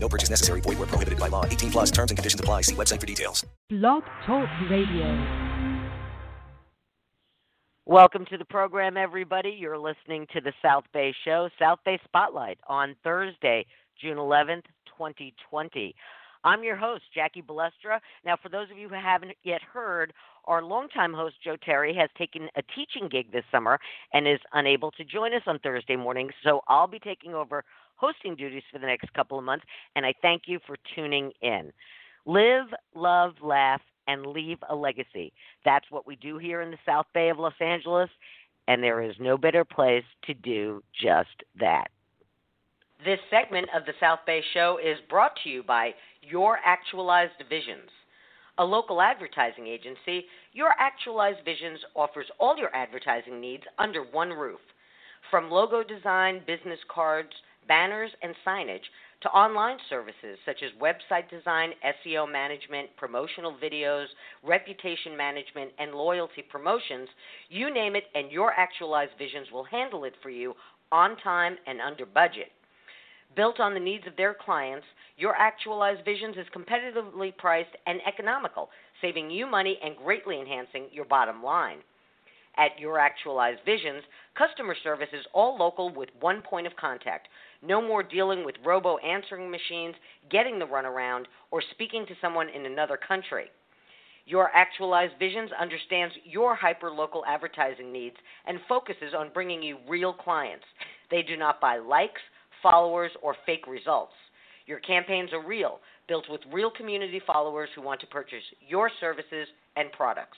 No purchase necessary. Void where prohibited by law. 18 plus terms and conditions apply. See website for details. Blog Talk Radio. Welcome to the program, everybody. You're listening to the South Bay Show, South Bay Spotlight, on Thursday, June 11th, 2020. I'm your host, Jackie Balestra. Now, for those of you who haven't yet heard, our longtime host, Joe Terry, has taken a teaching gig this summer and is unable to join us on Thursday morning, So I'll be taking over hosting duties for the next couple of months, and I thank you for tuning in. Live, love, laugh, and leave a legacy. That's what we do here in the South Bay of Los Angeles, and there is no better place to do just that. This segment of the South Bay Show is brought to you by Your Actualized Visions. A local advertising agency, Your Actualized Visions offers all your advertising needs under one roof. From logo design, business cards, banners, and signage to online services such as website design, SEO management, promotional videos, reputation management, and loyalty promotions, you name it, and your actualized visions will handle it for you on time and under budget. Built on the needs of their clients, your actualized visions is competitively priced and economical, saving you money and greatly enhancing your bottom line. At Your Actualized Visions, customer service is all local with one point of contact. No more dealing with robo answering machines, getting the runaround, or speaking to someone in another country. Your Actualized Visions understands your hyper-local advertising needs and focuses on bringing you real clients. They do not buy likes, followers, or fake results. Your campaigns are real, built with real community followers who want to purchase your services and products.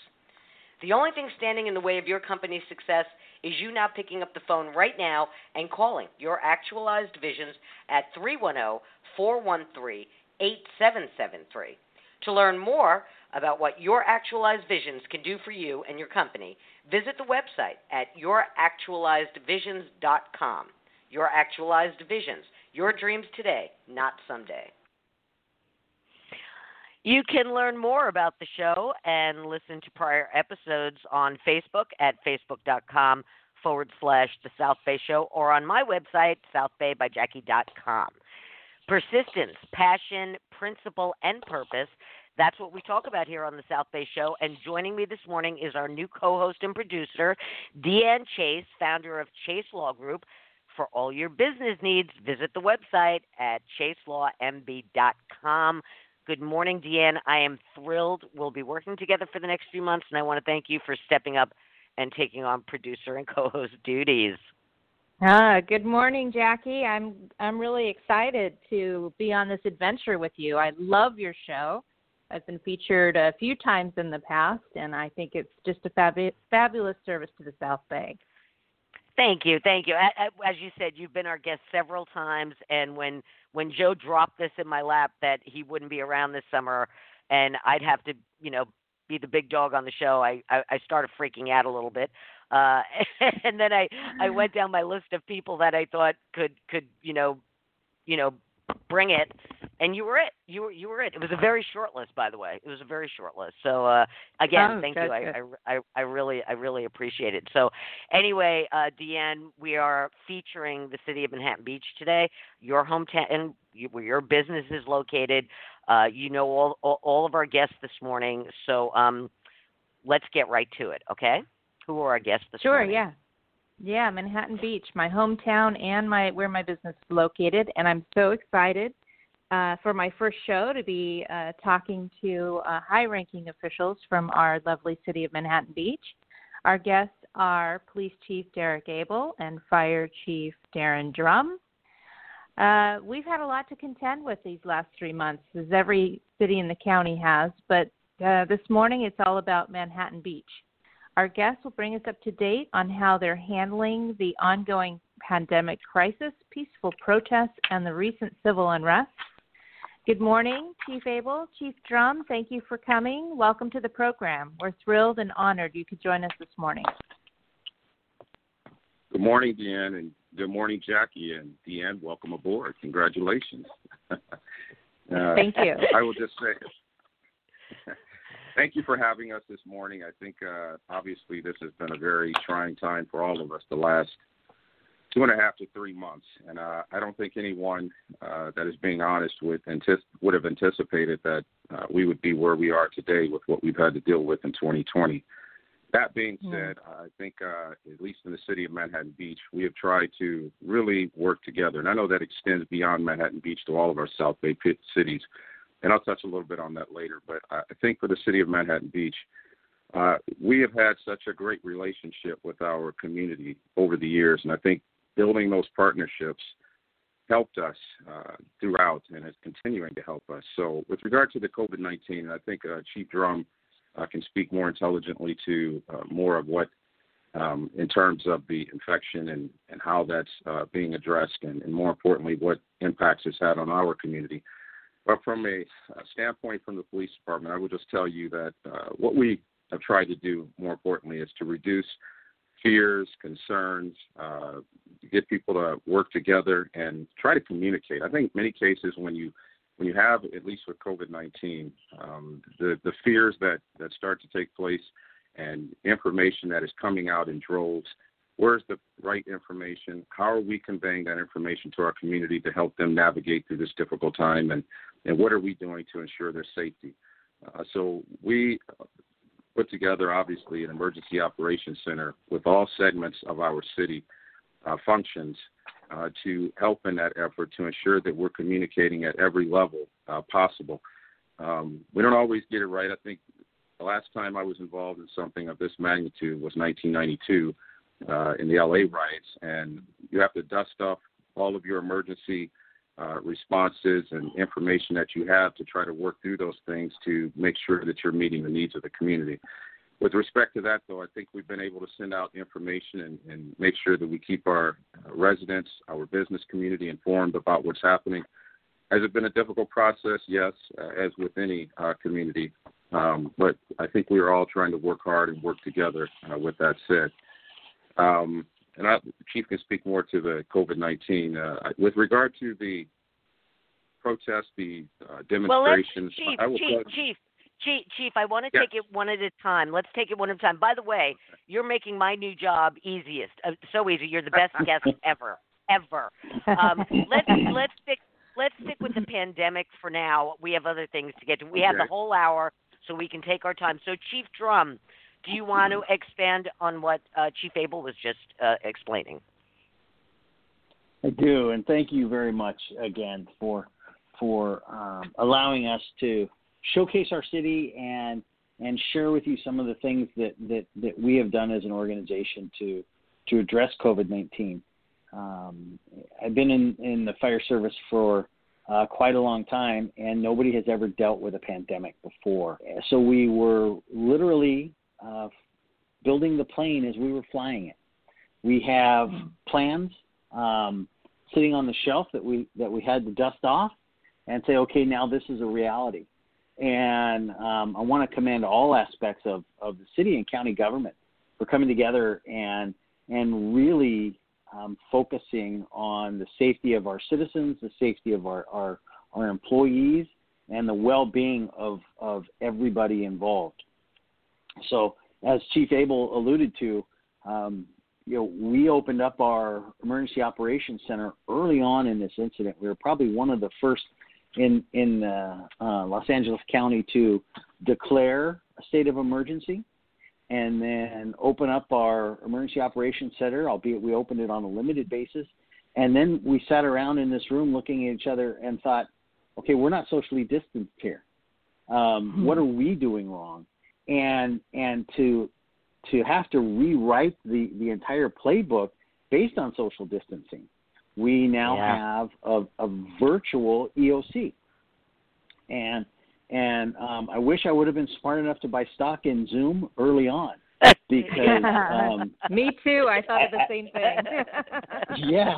The only thing standing in the way of your company's success is you now picking up the phone right now and calling your actualized visions at 310 413 8773. To learn more about what your actualized visions can do for you and your company, visit the website at youractualizedvisions.com. Your actualized visions, your dreams today, not someday. You can learn more about the show and listen to prior episodes on Facebook at facebook.com forward slash the South Bay Show or on my website, southbaybyjackie.com. Persistence, passion, principle, and purpose. That's what we talk about here on the South Bay Show. And joining me this morning is our new co host and producer, Deanne Chase, founder of Chase Law Group. For all your business needs, visit the website at chaselawmb.com. Good morning, Deanne. I am thrilled. We'll be working together for the next few months, and I want to thank you for stepping up and taking on producer and co-host duties. Ah, good morning, Jackie. I'm I'm really excited to be on this adventure with you. I love your show. I've been featured a few times in the past, and I think it's just a fabu- fabulous service to the South Bay. Thank you, thank you. As you said, you've been our guest several times, and when when Joe dropped this in my lap that he wouldn't be around this summer, and I'd have to, you know, be the big dog on the show, I I, I started freaking out a little bit. Uh, and then I I went down my list of people that I thought could could you know, you know, bring it, and you were it. You were you were it. It was a very short list, by the way. It was a very short list. So uh, again, oh, thank you. I, I, I really I really appreciate it. So anyway, uh, Deanne, we are featuring the city of Manhattan Beach today. Your hometown, where your business is located. Uh, you know all, all all of our guests this morning. So um, let's get right to it. Okay. Who are our guests this sure, morning? Sure. Yeah. Yeah, Manhattan Beach, my hometown and my where my business is located, and I'm so excited uh, for my first show to be uh, talking to uh, high-ranking officials from our lovely city of Manhattan Beach. Our guests are Police Chief Derrick Abell and Fire Chief Daryn Drum. Uh, we've had a lot to contend with these last three months, as every city in the county has, but uh, this morning it's all about Manhattan Beach. Our guests will bring us up to date on how they're handling the ongoing pandemic crisis, peaceful protests, and the recent civil unrest. Good morning, Chief Abell, Chief Drum. Thank you for coming. Welcome to the program. We're thrilled and honored you could join us this morning. Good morning, Deanne, and good morning, Jackie. And Deanne, welcome aboard. Congratulations. uh, Thank you. I will just say thank you for having us this morning. I think uh, obviously this has been a very trying time for all of us the last two and a half to three months, and uh, I don't think anyone uh, that is being honest with antici- would have anticipated that uh, we would be where we are today with what we've had to deal with in 2020. That being said, I think uh, at least in the city of Manhattan Beach, we have tried to really work together, and I know that extends beyond Manhattan Beach to all of our South Bay cities, and I'll touch a little bit on that later. But I think for the city of Manhattan Beach, uh, we have had such a great relationship with our community over the years, and I think building those partnerships helped us uh, throughout and is continuing to help us. So, with regard to the COVID 19, I think uh, Chief Drum uh, can speak more intelligently to uh, more of what, um, in terms of the infection and, and how that's uh, being addressed, and, and, more importantly, what impacts it's had on our community. But from a, standpoint from the police department, I will just tell you that uh, what we have tried to do, more importantly, is to reduce fears, concerns, uh, get people to work together and try to communicate. I think many cases when you when you have at least with COVID-19, um, the the fears that that start to take place and information that is coming out in droves. Where's the right information? How are we conveying that information to our community to help them navigate through this difficult time? And, and what are we doing to ensure their safety? Uh, so we put together, obviously, an emergency operations center with all segments of our city uh, functions uh, to help in that effort to ensure that we're communicating at every level uh, possible. Um, we don't always get it right. I think the last time I was involved in something of this magnitude was 1992 uh, in the LA riots, and you have to dust off all of your emergency uh, responses and information that you have to try to work through those things to make sure that you're meeting the needs of the community. With respect to that, though, I think we've been able to send out information and, and make sure that we keep our uh, residents, our business community informed about what's happening. Has it been a difficult process? Yes, uh, as with any uh, community. Um, but I think we are all trying to work hard and work together uh, with that said. Um, and I, chief can speak more to the COVID-19. Uh, with regard to the protests, the uh, demonstrations, well, chief, I will chief, chief, chief, chief, I want to yes. take it one at a time. Let's take it one at a time. By the way, you're making my new job easiest, uh, so easy. You're the best guest ever, ever. Um, let's let's stick let's stick with the pandemic for now. We have other things to get to. We okay. have the whole hour, so we can take our time. So, Chief Drum, do you want to expand on what uh, Chief Abell was just uh, explaining? I do, and thank you very much again for for um, allowing us to showcase our city and and share with you some of the things that that, that we have done as an organization to to address COVID nineteen. Um, I've been in in the fire service for uh, quite a long time, and nobody has ever dealt with a pandemic before. So we were literally uh, building the plane as we were flying it. We have plans um, sitting on the shelf that we that we had to dust off and say, okay, now this is a reality. And um, I want to commend all aspects of, of the city and county government for coming together and and really um, focusing on the safety of our citizens, the safety of our, our, our employees, and the well-being of, of everybody involved. So, as Chief Abell alluded to, um, you know, we opened up our emergency operations center early on in this incident. We were probably one of the first in in uh, uh, Los Angeles County to declare a state of emergency, and then open up our emergency operations center. Albeit we opened it on a limited basis, and then we sat around in this room looking at each other and thought, okay, we're not socially distanced here. Um, hmm. What are we doing wrong? And and to to have to rewrite the the entire playbook based on social distancing we now yeah. have a, a, virtual EOC, and and um, I wish I would have been smart enough to buy stock in Zoom early on because um, me too. I thought of the same thing. yeah,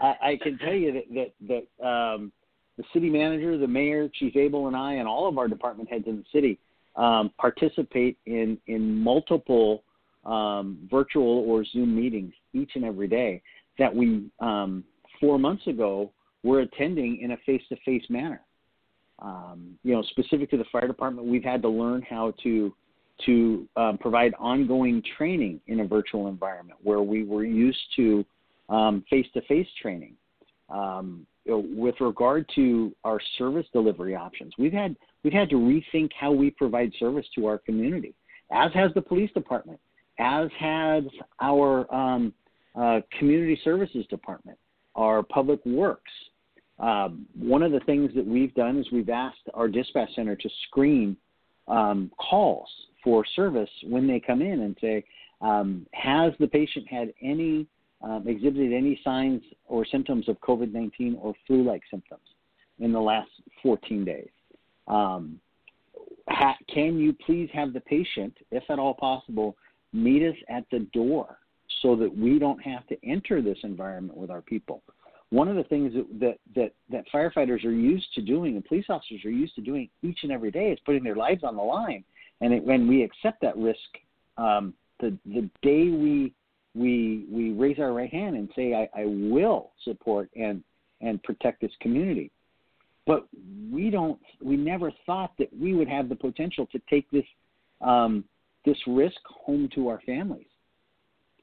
I, I, can tell you that that, that um, the city manager, the mayor, Chief Abell, and I, and all of our department heads in the city um, participate in in multiple um, virtual or Zoom meetings each and every day that we um, four months ago were attending in a face-to-face manner. Um, you know, specific to the fire department, we've had to learn how to to um, provide ongoing training in a virtual environment where we were used to um, face-to-face training. You know, with regard to our service delivery options, we've had we've had to rethink how we provide service to our community, as has the police department, as has our um, uh, community services department, our public works. Um, one of the things that we've done is we've asked our dispatch center to screen um, calls for service when they come in and say, um, has the patient had any um, exhibited any signs or symptoms of COVID 19 or flu like symptoms in the last 14 days? Um, ha- can you please have the patient, if at all possible, meet us at the door so that we don't have to enter this environment with our people? One of the things that, that, that, that firefighters are used to doing and police officers are used to doing each and every day is putting their lives on the line. And it, when we accept that risk, um, the, the day we we we raise our right hand and say I, I will support and and protect this community but we don't we never thought that we would have the potential to take this um, this risk home to our families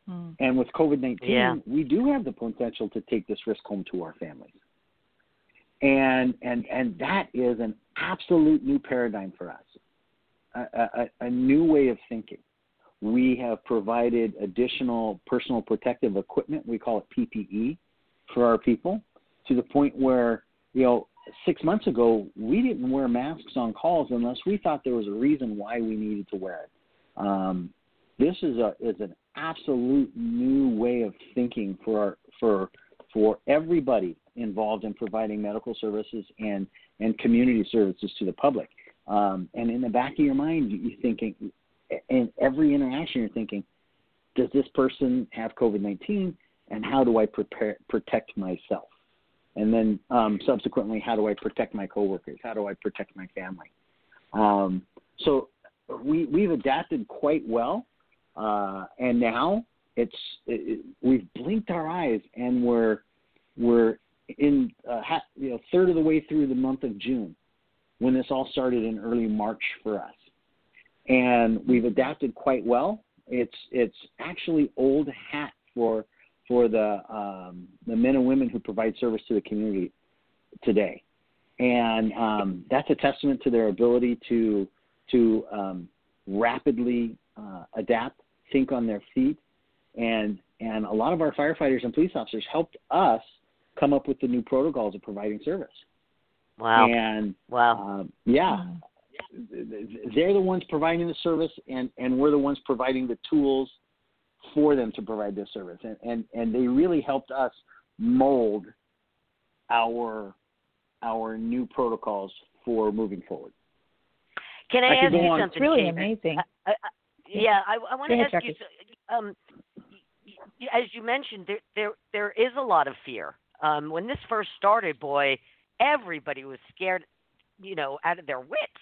Mm. and with covid-19 Yeah. we do have the potential to take this risk home to our families and and and that is an absolute new paradigm for us a, a, a new way of thinking we have provided additional personal protective equipment. We call it PPE for our people to the point where, you know, six months ago, we didn't wear masks on calls unless we thought there was a reason why we needed to wear it. Um, this is a is an absolute new way of thinking for our, for for everybody involved in providing medical services and and community services to the public. Um, and in the back of your mind, you're thinking, in every interaction, you're thinking, does this person have COVID 19? And how do I prepare, protect myself? And then um, subsequently, how do I protect my coworkers? How do I protect my family? Um, so we, we've adapted quite well. Uh, and now it's it, we've blinked our eyes and we're we're in uh, ha, you know third of the way through the month of June when this all started in early March for us and we've adapted quite well. It's it's actually old hat for for the um, the men and women who provide service to the community today, and um, that's a testament to their ability to to um, rapidly uh, adapt, think on their feet, and and a lot of our firefighters and police officers helped us come up with the new protocols of providing service. Wow. And wow. um, yeah, they're the ones providing the service, and and we're the ones providing the tools for them to provide this service, and and and they really helped us mold our our new protocols for moving forward. Can I, I ask you on. something? It's really Shaver? amazing. I, I, yeah, I, I want to ahead, ask you. Um, as you mentioned, there there there is a lot of fear. Um, when this first started, boy, everybody was scared, you know, out of their wits.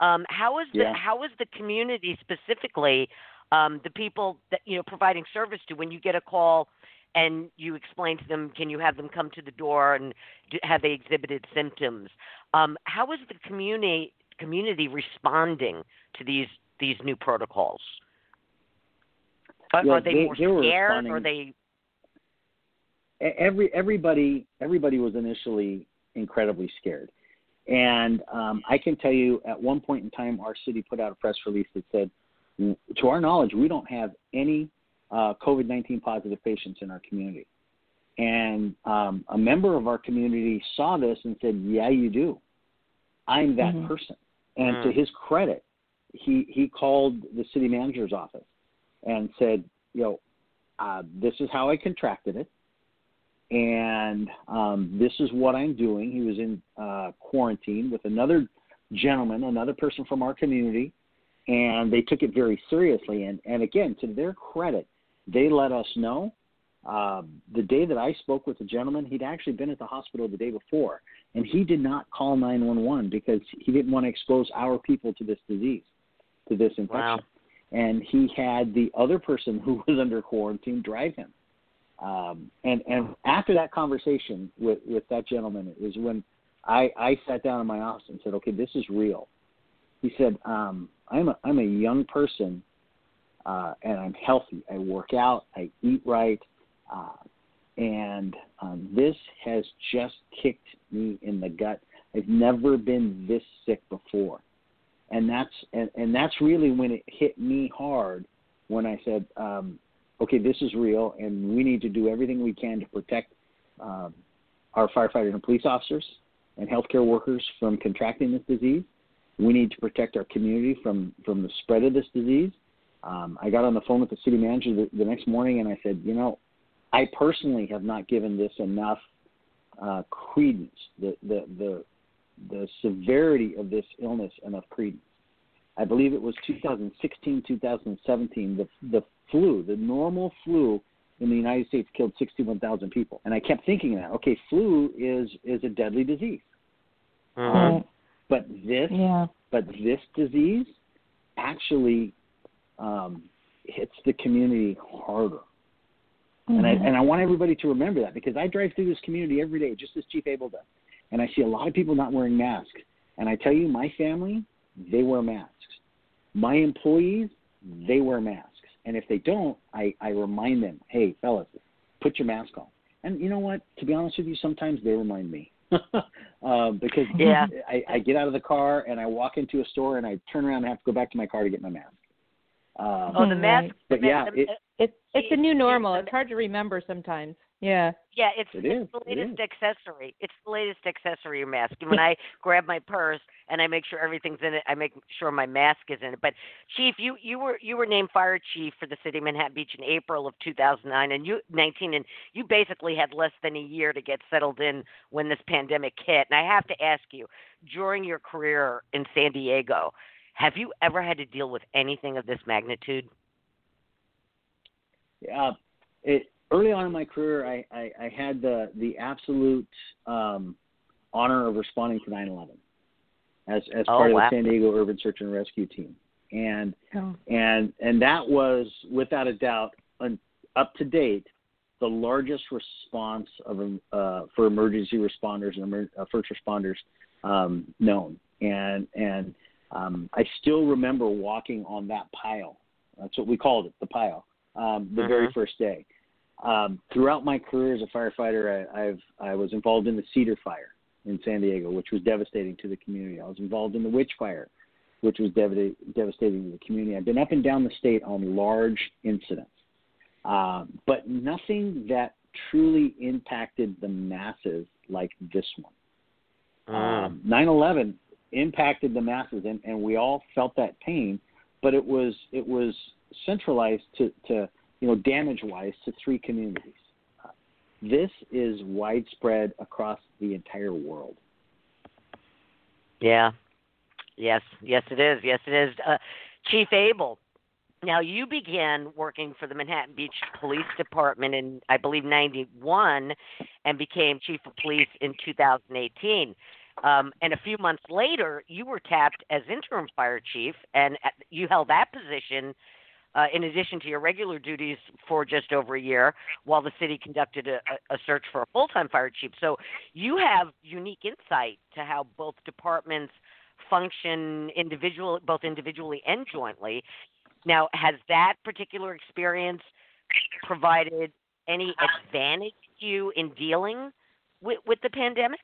Um, how is the Yeah. how is the community specifically, um, the people that you know providing service to when you get a call and you explain to them, can you have them come to the door and do, have they exhibited symptoms? Um, how is the community community responding to these these new protocols? Are, Yeah, are they, they- more they scared? Or are they? Every everybody everybody was initially incredibly scared and um, i can tell you at one point in time our city put out a press release that said to our knowledge we don't have any uh, covid-19 positive patients in our community and um, a member of our community saw this and said yeah you do i'm that Mhm. person and Mm. to his credit he he called the city manager's office and said you know uh, this is how i contracted it and um, this is what I'm doing. He was in uh, quarantine with another gentleman, another person from our community, and they took it very seriously. And, and again, to their credit, they let us know um, the day that I spoke with the gentleman, he'd actually been at the hospital the day before, and he did not call 911 because he didn't want to expose our people to this disease, to this infection. Wow. And he had the other person who was under quarantine drive him. Um, and and after that conversation with with that gentleman it was when I I sat down in my office and said, okay, this is real. He said, um, I'm a I'm a young person, uh, and I'm healthy. I work out. I eat right. Uh, and um, this has just kicked me in the gut. I've never been this sick before, and that's and, and that's really when it hit me hard when I said, um, "Okay, this is real, and we need to do everything we can to protect um, our firefighters and police officers and healthcare workers from contracting this disease. We need to protect our community from from the spread of this disease." Um, I got on the phone with the city manager the, the next morning, and I said, "You know, I personally have not given this enough uh, credence, the, the, the, the severity of this illness enough credence. I believe it was 2016, 2017, the, the flu, the normal flu in the United States killed 61,000 people. And I kept thinking that, okay, flu is, is a deadly disease. Mm-hmm. Um, but this, Yeah. but this disease actually um, hits the community harder. And I and I want everybody to remember that because I drive through this community every day, just as Chief Abell does, and I see a lot of people not wearing masks. And I tell you, my family, they wear masks. My employees, they wear masks. And if they don't, I I remind them, hey, fellas, put your mask on. And you know what? To be honest with you, sometimes they remind me. Um, because Yeah. I, I get out of the car and I walk into a store and I turn around and have to go back to my car to get my mask. Um, Oh, the mask. But the- yeah, the- it- It's it's a new normal. it's- It's hard to remember sometimes. Yeah. Yeah, it's, It it's is, the latest is. accessory. It's the latest accessory your mask. And when I grab my purse and I make sure everything's in it, I make sure my mask is in it. But Chief, you you were you were named fire chief for the city of Manhattan Beach in April of 2009 and you 19 and you basically had less than a year to get settled in when this pandemic hit. And I have to ask you, during your career in San Diego, have you ever had to deal with anything of this magnitude? uh, it, early on in my career, I, I, I had the the absolute um, honor of responding to 9/11 as as Oh, part of the San Diego Urban Search and Rescue Team, and Oh. and and that was without a doubt an, up to date the largest response of uh, for emergency responders and emer- uh, first responders um, known, and and um, I still remember walking on that pile. That's what we called it, the pile, um, the very Mhm. first day. Um, throughout my career as a firefighter, I, I've I was involved in the Cedar Fire in San Diego, which was devastating to the community. I was involved in the Witch Fire, which was devastating devastating to the community. I've been up and down the state on large incidents, um, but nothing that truly impacted the masses like this one. Um, 9/11 impacted the masses, and, and we all felt that pain. But it was it was centralized to, to you know damage wise to three communities. This is widespread across the entire world. Yeah. Yes. Yes, it is. Yes, it is. Uh, Chief Abell. Now you began working for the Manhattan Beach Police Department in, I believe, '91, and became chief of police in 2018. Um, and a few months later, you were tapped as interim fire chief, and you held that position uh, in addition to your regular duties for just over a year, while the city conducted a, a search for a full-time fire chief. So you have unique insight to how both departments function both individually and jointly. Now, has that particular experience provided any advantage to you in dealing with, with the pandemic?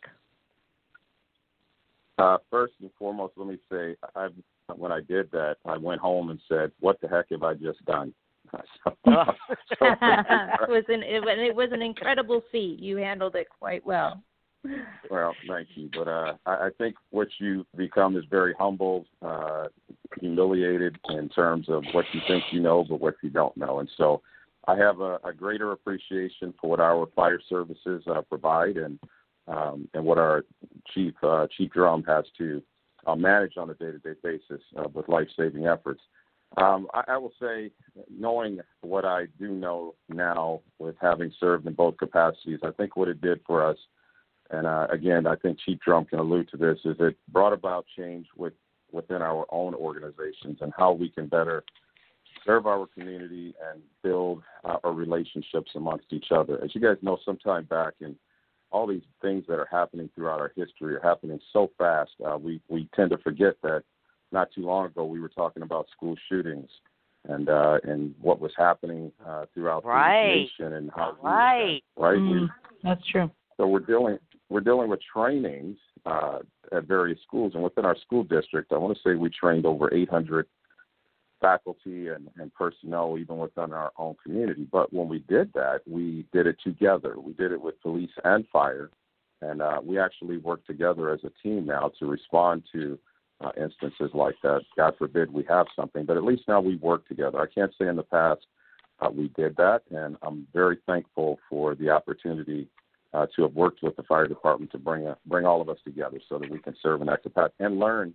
Uh, first and foremost, let me say, I, when I did that, I went home and said, "What the heck have I just done?" So- so- it was an it, it was an incredible feat. You handled it quite well. well, thank you, but uh, I, I think what you become is very humble, uh, humiliated in terms of what you think you know, but what you don't know, and so I have a, a greater appreciation for what our fire services uh, provide and um, and what our chief uh, chief drum has to uh, manage on a day-to-day basis uh, with life-saving efforts. Um, I, I will say, knowing what I do know now, with having served in both capacities, I think what it did for us, and uh, again, I think Chief Drum can allude to this, is it brought about change with within our own organizations and how we can better serve our community and build uh, our relationships amongst each other. As you guys know, sometime back and all these things that are happening throughout our history are happening so fast. Uh, we we tend to forget that not too long ago we were talking about school shootings and uh, and what was happening uh, throughout right. the nation and how right we, right Mm, we, that's true. so we're dealing we're dealing with trainings uh, at various schools and within our school district. I want to say we trained over 800 faculty and, and personnel even within our own community. But when we did that, we did it together. We did it with police and fire, and uh, we actually work together as a team now to respond to uh, instances like that. God forbid we have something, but at least now we work together. I can't say in the past uh, we did that, and I'm very thankful for the opportunity uh, to have worked with the fire department to bring uh, bring all of us together so that we can serve in that capacity and learn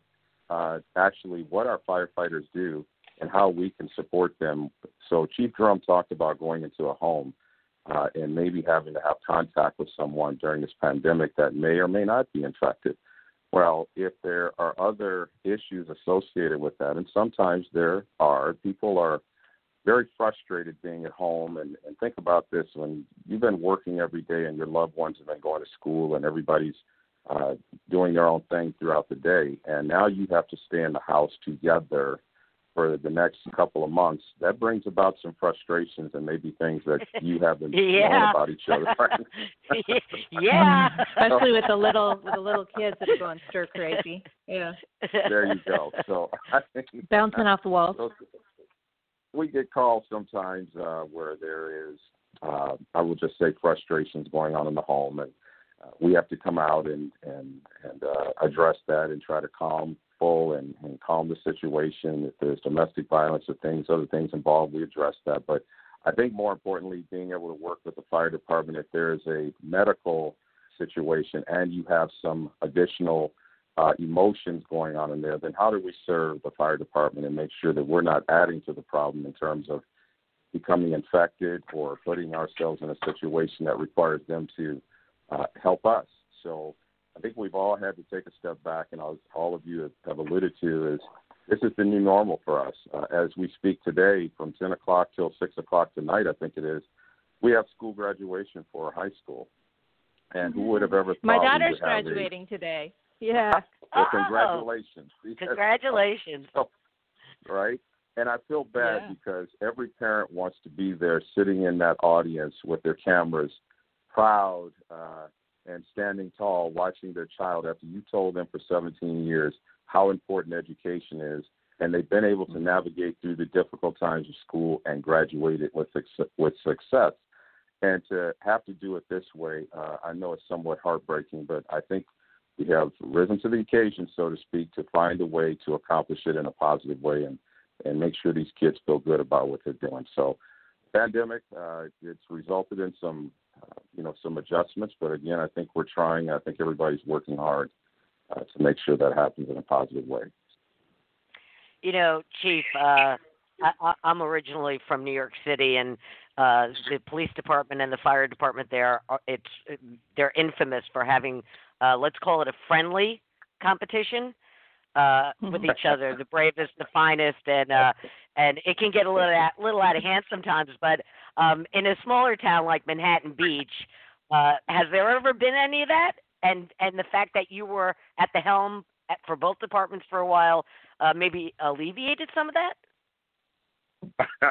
uh, actually what our firefighters do and how we can support them. So Chief Drum talked about going into a home uh, and maybe having to have contact with someone during this pandemic that may or may not be infected. Well, if there are other issues associated with that, and sometimes there are, people are very frustrated being at home. And, and think about this when you've been working every day and your loved ones have been going to school and everybody's uh, doing their own thing throughout the day, and now you have to stay in the house together for the next couple of months, that brings about some frustrations and maybe things that you haven't Yeah. known about each other. yeah. Especially with the little with the little kids that are going stir crazy. Yeah. there you go. So I think Bouncing off the walls. So we get calls sometimes uh, where there is, uh, I will just say, frustrations going on in the home, and uh, we have to come out and and and uh, address that and try to calm and, and calm the situation. If there's domestic violence or things, other things involved, we address that. But I think more importantly, being able to work with the fire department if there is a medical situation and you have some additional uh, emotions going on in there, then how do we serve the fire department and make sure that we're not adding to the problem in terms of becoming infected or putting ourselves in a situation that requires them to uh, help us? So I think we've all had to take a step back, and as all of you have, alluded to, is this is the new normal for us. Uh, as we speak today, from 10 o'clock till 6 o'clock tonight, I think it is, we have school graduation for high school. And who would have ever thought My daughter's have a- graduating today. Yeah. well, Oh, congratulations. Congratulations. right? And I feel bad Yeah. because every parent wants to be there sitting in that audience with their cameras, proud uh, and standing tall, watching their child after you told them for 17 years how important education is. And they've been able to navigate through the difficult times of school and graduated with, with success. And to have to do it this way, uh, I know it's somewhat heartbreaking, but I think we have risen to the occasion, so to speak, to find a way to accomplish it in a positive way and, and make sure these kids feel good about what they're doing. So, pandemic, uh, it's resulted in some, you know, some adjustments, but again, I think we're trying. I think everybody's working hard uh, to make sure that happens in a positive way. You know, Chief, uh, I, I'm originally from New York City, and uh, the police department and the fire department there, are, it's they're infamous for having, uh, let's call it a friendly competition uh, with each other, the bravest, the finest, and uh, and it can get a little out, little out of hand sometimes. But um, in a smaller town like Manhattan Beach, uh, has there ever been any of that? And and the fact that you were at the helm at, for both departments for a while uh, maybe alleviated some of that?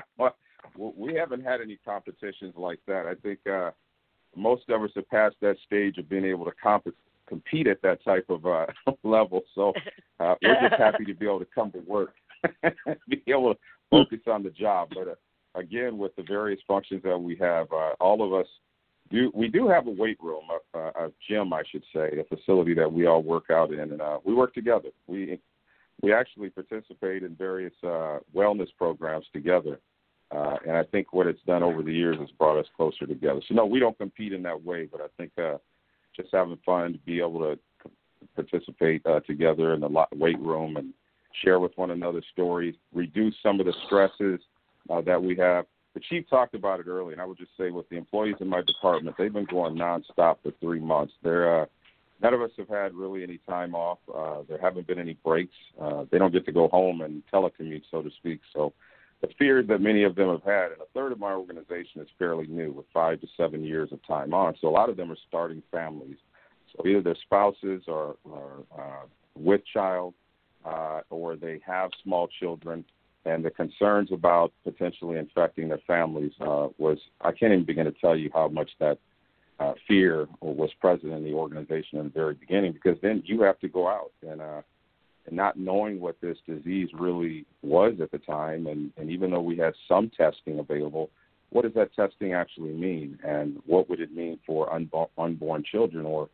well, we haven't had any competitions like that. I think uh, most of us have passed that stage of being able to comp- compete at that type of uh, level. So uh, we're just happy to be able to come to work, be able to focus on the job. But uh, again, with the various functions that we have, uh, all of us do. We do have a weight room, a, a gym, I should say, a facility that we all work out in, and uh, we work together. We we actually participate in various uh, wellness programs together. Uh, and I think what it's done over the years has brought us closer together. So no, we don't compete in that way, but I think uh, just having fun to be able to participate uh, together in the weight room and share with one another stories, reduce some of the stresses uh, that we have. The chief talked about it earlier, and I would just say with the employees in my department, they've been going nonstop for three months. They're uh, none of us have had really any time off. Uh, there haven't been any breaks. Uh, they don't get to go home and telecommute, so to speak. So the fear that many of them have had, and a third of my organization is fairly new, with five to seven years of time on. So a lot of them are starting families. So either their spouses or, or uh, with child, uh, or they have small children, and the concerns about potentially infecting their families uh, was I can't even begin to tell you how much that uh, fear was present in the organization in the very beginning because then you have to go out and uh, not knowing what this disease really was at the time and, and even though we had some testing available, what does that testing actually mean and what would it mean for unbo- unborn children or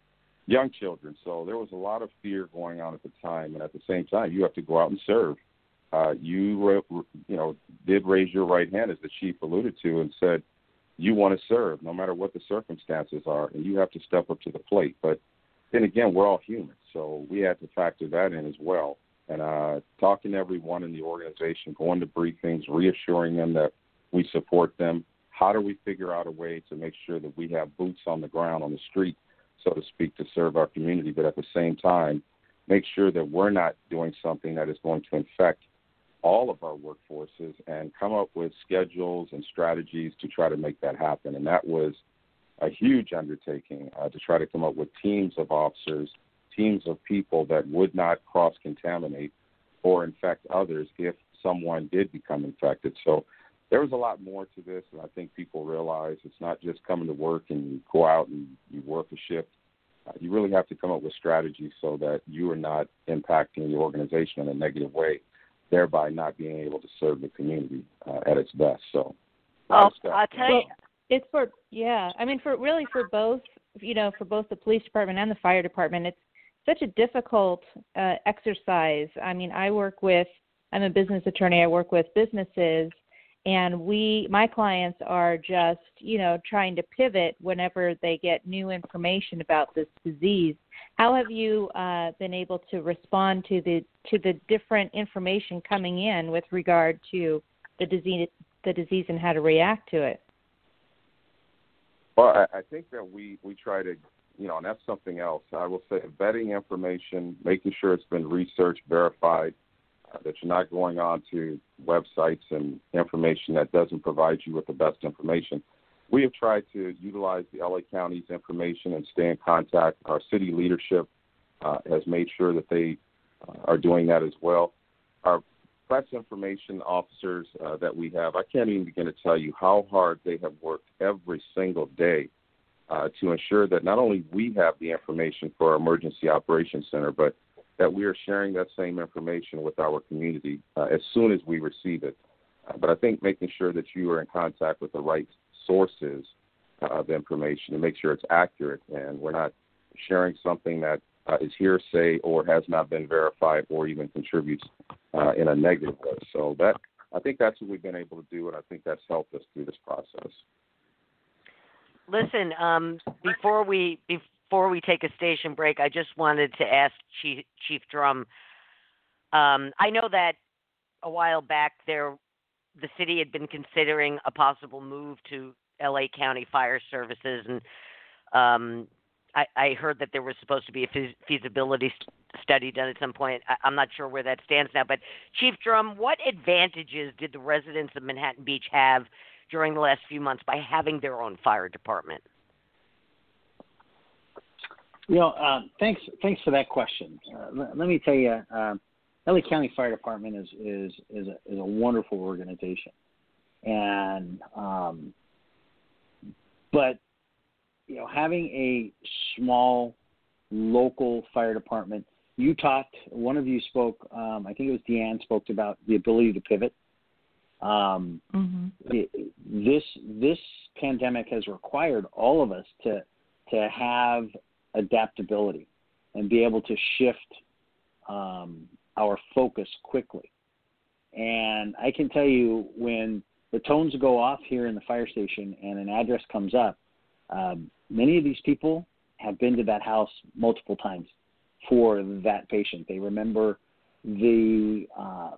young children? So there was a lot of fear going on at the time and at the same time you have to go out and serve uh, you you know did raise your right hand, as the chief alluded to, and said you want to serve no matter what the circumstances are, and you have to step up to the plate. But then again, we're all human, so we had to factor that in as well. And uh, talking to everyone in the organization, going to briefings, reassuring them that we support them. How do we figure out a way to make sure that we have boots on the ground on the street, so to speak, to serve our community, but at the same time, make sure that we're not doing something that is going to infect all of our workforces and come up with schedules and strategies to try to make that happen. And that was a huge undertaking uh, to try to come up with teams of officers, teams of people that would not cross contaminate or infect others if someone did become infected. So there was a lot more to this, and I think people realize it's not just coming to work and you go out and you work a shift. Uh, you really have to come up with strategies so that you are not impacting the organization in a negative way thereby not being able to serve the community uh, at its best. So, oh, I tell you, it's for yeah. I mean, for really for both, you know, for both the police department and the fire department, it's such a difficult uh, exercise. I mean, I work with. I'm a business attorney. I work with businesses and we my clients are just you know trying to pivot whenever they get new information about this disease how have you uh, been able to respond to the to the different information coming in with regard to the disease the disease and how to react to it well i, I think that we we try to you know and that's something else i will say vetting information making sure it's been researched verified uh, that you're not going on to websites and information that doesn't provide you with the best information. We have tried to utilize the LA County's information and stay in contact. Our city leadership uh, has made sure that they uh, are doing that as well. Our press information officers uh, that we have, I can't even begin to tell you how hard they have worked every single day uh, to ensure that not only we have the information for our emergency operations center, but that we are sharing that same information with our community uh, as soon as we receive it. Uh, but I think making sure that you are in contact with the right sources uh, of information to make sure it's accurate and we're not sharing something that uh, is hearsay or has not been verified or even contributes uh, in a negative way. So that I think that's what we've been able to do, and I think that's helped us through this process. Listen, um, before we before we take a station break, I just wanted to ask Chief, Chief Drum. Um, I know that a while back there, the city had been considering a possible move to LA County Fire Services, and um, I, I heard that there was supposed to be a feasibility study done at some point. I, I'm not sure where that stands now, but Chief Drum, what advantages did the residents of Manhattan Beach have during the last few months by having their own fire department? You know, uh, thanks thanks for that question. Uh, let, let, me tell you, uh, LA County Fire Department is is is a, is a wonderful organization, and um, but you know, having a small local fire department. You talked. One of you spoke. Um, I think it was Deanne spoke about the ability to pivot. Um, mm-hmm. it, this this pandemic has required all of us to to have adaptability and be able to shift um, our focus quickly. And I can tell you when the tones go off here in the fire station and an address comes up, um, many of these people have been to that house multiple times for that patient. They remember the uh,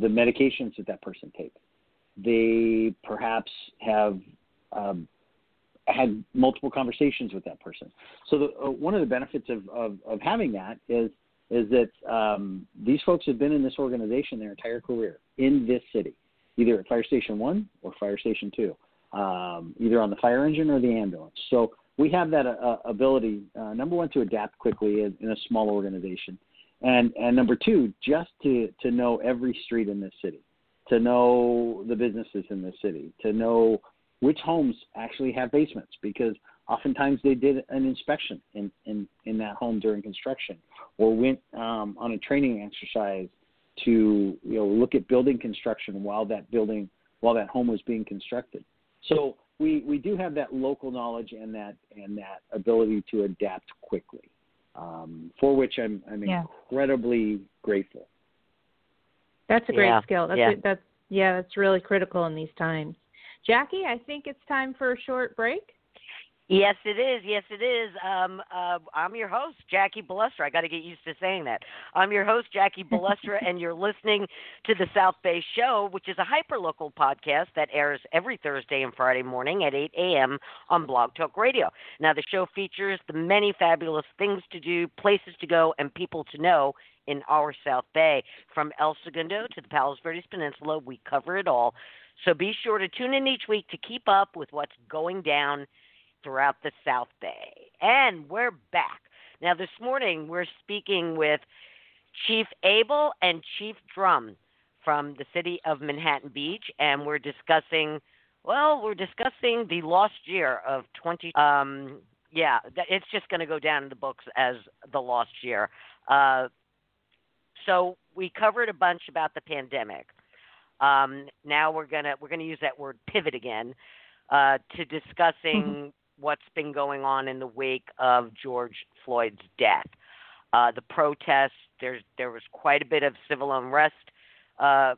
the medications that that person takes. They perhaps have um, had multiple conversations with that person. So the, uh, one of the benefits of, of, of having that is is that um, these folks have been in this organization their entire career in this city, either at Fire Station One or Fire Station Two, um, either on the fire engine or the ambulance. So we have that uh, ability, uh, number one, to adapt quickly in, in a small organization, and and number two, just to to know every street in this city, to know the businesses in this city, to know which homes actually have basements because oftentimes they did an inspection in, in, in that home during construction or went um, on a training exercise to you know look at building construction while that building while that home was being constructed. So we, we do have that local knowledge and that and that ability to adapt quickly, um, for which I'm I'm yeah. incredibly grateful. That's a great Yeah, skill. That's yeah. a, that's yeah, that's really critical in these times. Jackie, I think it's time for a short break. Yes, it is. Yes, it is. Um, uh, I'm your host, Jackie Balestra. I got to get used to saying that. I'm your host, Jackie Balestra, and you're listening to the South Bay Show, which is a hyperlocal podcast that airs every Thursday and Friday morning at 8 a.m. on Blog Talk Radio. Now, the show features the many fabulous things to do, places to go, and people to know in our South Bay. From El Segundo to the Palos Verdes Peninsula, we cover it all. So be sure to tune in each week to keep up with what's going down throughout the South Bay. And we're back. Now, this morning we're speaking with Chief Abell and Chief Drum from the city of Manhattan Beach, and we're discussing, well, we're discussing the lost year of 20. Um, yeah, it's just going to go down in the books as the lost year. Uh, so we covered a bunch about the pandemic. Um, now we're gonna we're gonna use that word pivot again uh, to discussing what's been going on in the wake of George Floyd's death. Uh, the protests there was quite a bit of civil unrest uh,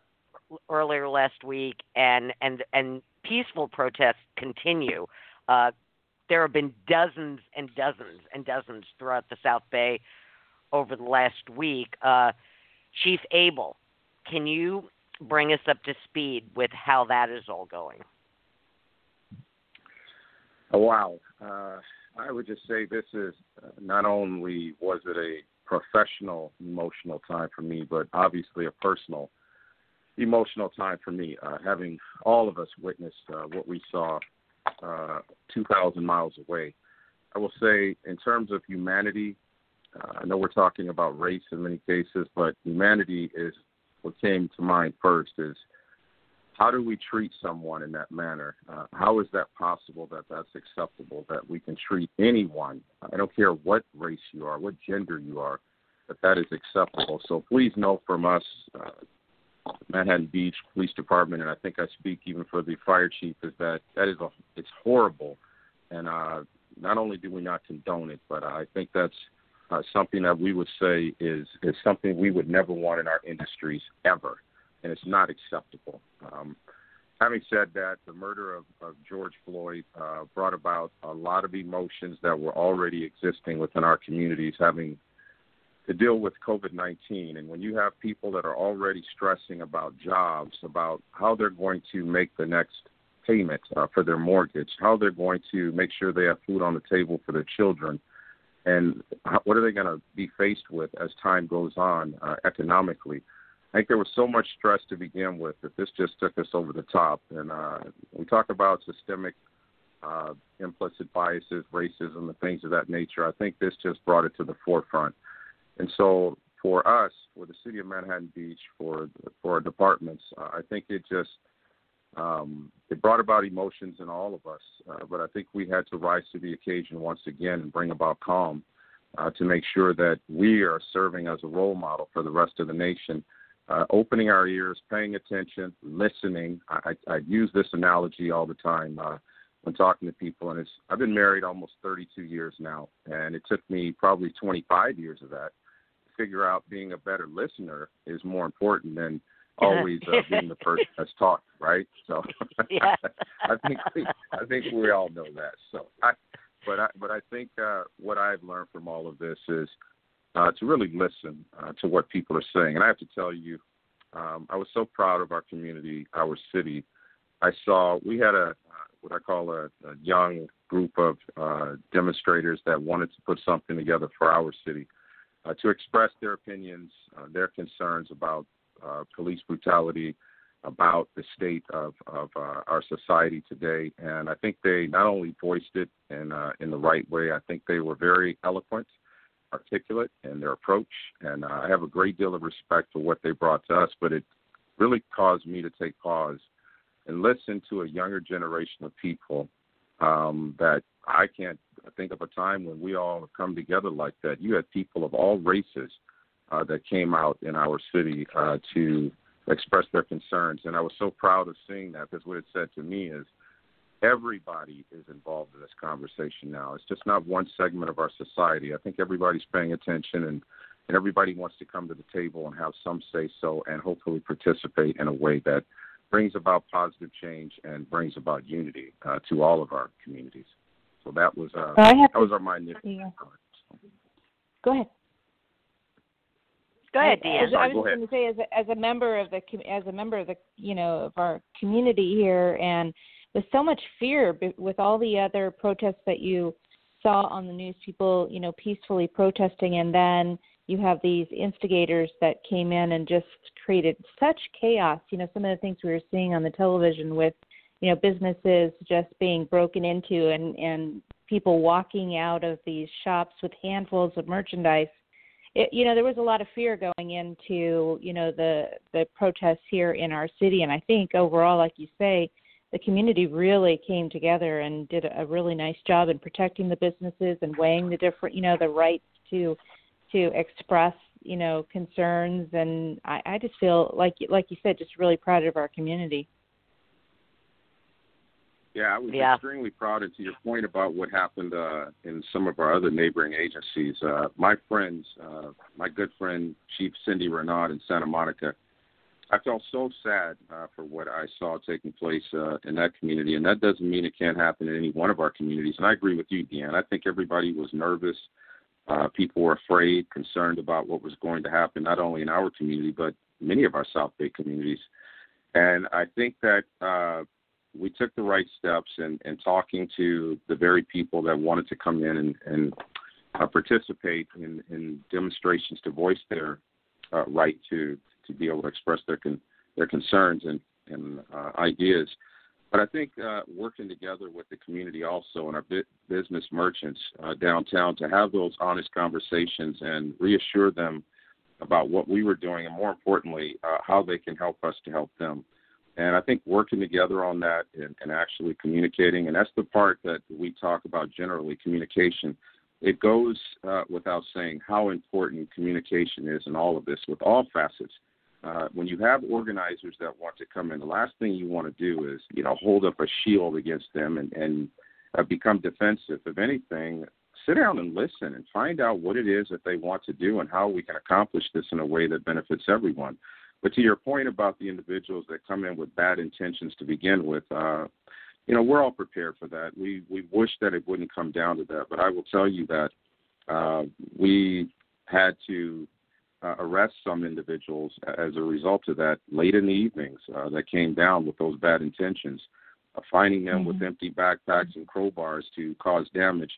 earlier last week, and and and peaceful protests continue. Uh, there have been dozens and dozens and dozens throughout the South Bay over the last week. Uh, Chief Abell, can you bring us up to speed with how that is all going? Wow. Uh, I would just say this is uh, not only was it a professional emotional time for me, but obviously a personal emotional time for me. Uh, having all of us witnessed uh, what we saw uh, 2,000 miles away. I will say, in terms of humanity, uh, I know we're talking about race in many cases, but humanity is what came to mind first is how do we treat someone in that manner? Uh, how is that possible that that's acceptable, that we can treat anyone, I don't care what race you are, what gender you are, that that is acceptable. So please know from us, uh, Manhattan Beach Police Department, and I think I speak even for the fire chief, is that that is a, it's horrible. And uh, not only do we not condone it, but I think that's uh, something that we would say is is something we would never want in our industries ever, and it's not acceptable. Um, having said that, the murder of, of George Floyd uh, brought about a lot of emotions that were already existing within our communities, having to deal with COVID 19. And when you have people that are already stressing about jobs, about how they're going to make the next payment uh, for their mortgage, how they're going to make sure they have food on the table for their children, and what are they going to be faced with as time goes on uh, economically. I think there was so much stress to begin with that this just took us over the top. And uh, we talk about systemic uh, implicit biases, racism, and things of that nature. I think this just brought it to the forefront. And so for us, for the city of Manhattan Beach, for for our departments, uh, I think it just um, it brought about emotions in all of us. Uh, but I think we had to rise to the occasion once again and bring about calm uh, to make sure that we are serving as a role model for the rest of the nation. Uh, opening our ears, paying attention, listening. I, I, I use this analogy all the time uh, when talking to people, and it's I've been married almost 32 years now, and it took me probably 25 years of that to figure out being a better listener is more important than always uh, being the person that's talking, right? So Yeah. I think we, I think we all know that. So, I, but I but I think uh, what I've learned from all of this is uh, to really listen uh, to what people are saying. And I have to tell you, um, I was so proud of our community, our city. I saw we had a what I call a, a young group of uh, demonstrators that wanted to put something together for our city uh, to express their opinions, uh, their concerns about uh, police brutality, about the state of, of uh, our society today. And I think they not only voiced it in, uh, in the right way, I think they were very eloquent, articulate in their approach. And I have a great deal of respect for what they brought to us, but it really caused me to take pause and listen to a younger generation of people um, that I can't think of a time when we all have come together like that. You had people of all races uh, that came out in our city uh, to express their concerns, and I was so proud of seeing that because what it said to me is everybody is involved in this conversation now. It's just not one segment of our society. I think everybody's paying attention and and everybody wants to come to the table and have some say so and hopefully participate in a way that brings about positive change and brings about unity uh, to all of our communities. So that was uh, that was our mind. Yeah. Go ahead. Go ahead, Deanne. I, I was going to say, as a, as a member of the as a member of the you know of our community here, and with so much fear, with all the other protests that you saw on the news, people you know peacefully protesting, and then you have these instigators that came in and just created such chaos. You know, some of the things we were seeing on the television with you know businesses just being broken into and and people walking out of these shops with handfuls of merchandise it, you know there was a lot of fear going into you know the the protests here in our city and i think overall like you say the community really came together and did a really nice job in protecting the businesses and weighing the different you know the rights to to express you know concerns and i i just feel like like you said just really proud of our community yeah, I was yeah. extremely proud. And to your point about what happened uh, in some of our other neighboring agencies, uh, my friends, uh, my good friend Chief Cindy Renaud in Santa Monica, I felt so sad uh, for what I saw taking place uh, in that community. And that doesn't mean it can't happen in any one of our communities. And I agree with you, Deanne. I think everybody was nervous. Uh, people were afraid, concerned about what was going to happen, not only in our community, but many of our South Bay communities. And I think that uh, we took the right steps in, in talking to the very people that wanted to come in and, and uh, participate in, in demonstrations to voice their uh, right to to be able to express their con- their concerns and and uh, ideas. But I think uh, working together with the community also and our bi- business merchants uh, downtown to have those honest conversations and reassure them about what we were doing and more importantly uh, how they can help us to help them. And I think working together on that and, and actually communicating, and that's the part that we talk about generally communication. It goes uh, without saying how important communication is in all of this, with all facets. Uh, when you have organizers that want to come in, the last thing you want to do is, you know, hold up a shield against them and, and uh, become defensive. If anything, sit down and listen and find out what it is that they want to do and how we can accomplish this in a way that benefits everyone. But to your point about the individuals that come in with bad intentions to begin with, uh, you know, we're all prepared for that. We we wish that it wouldn't come down to that, but I will tell you that uh, we had to uh, arrest some individuals as a result of that late in the evenings uh, that came down with those bad intentions, uh, finding them mm-hmm. with empty backpacks and crowbars to cause damage.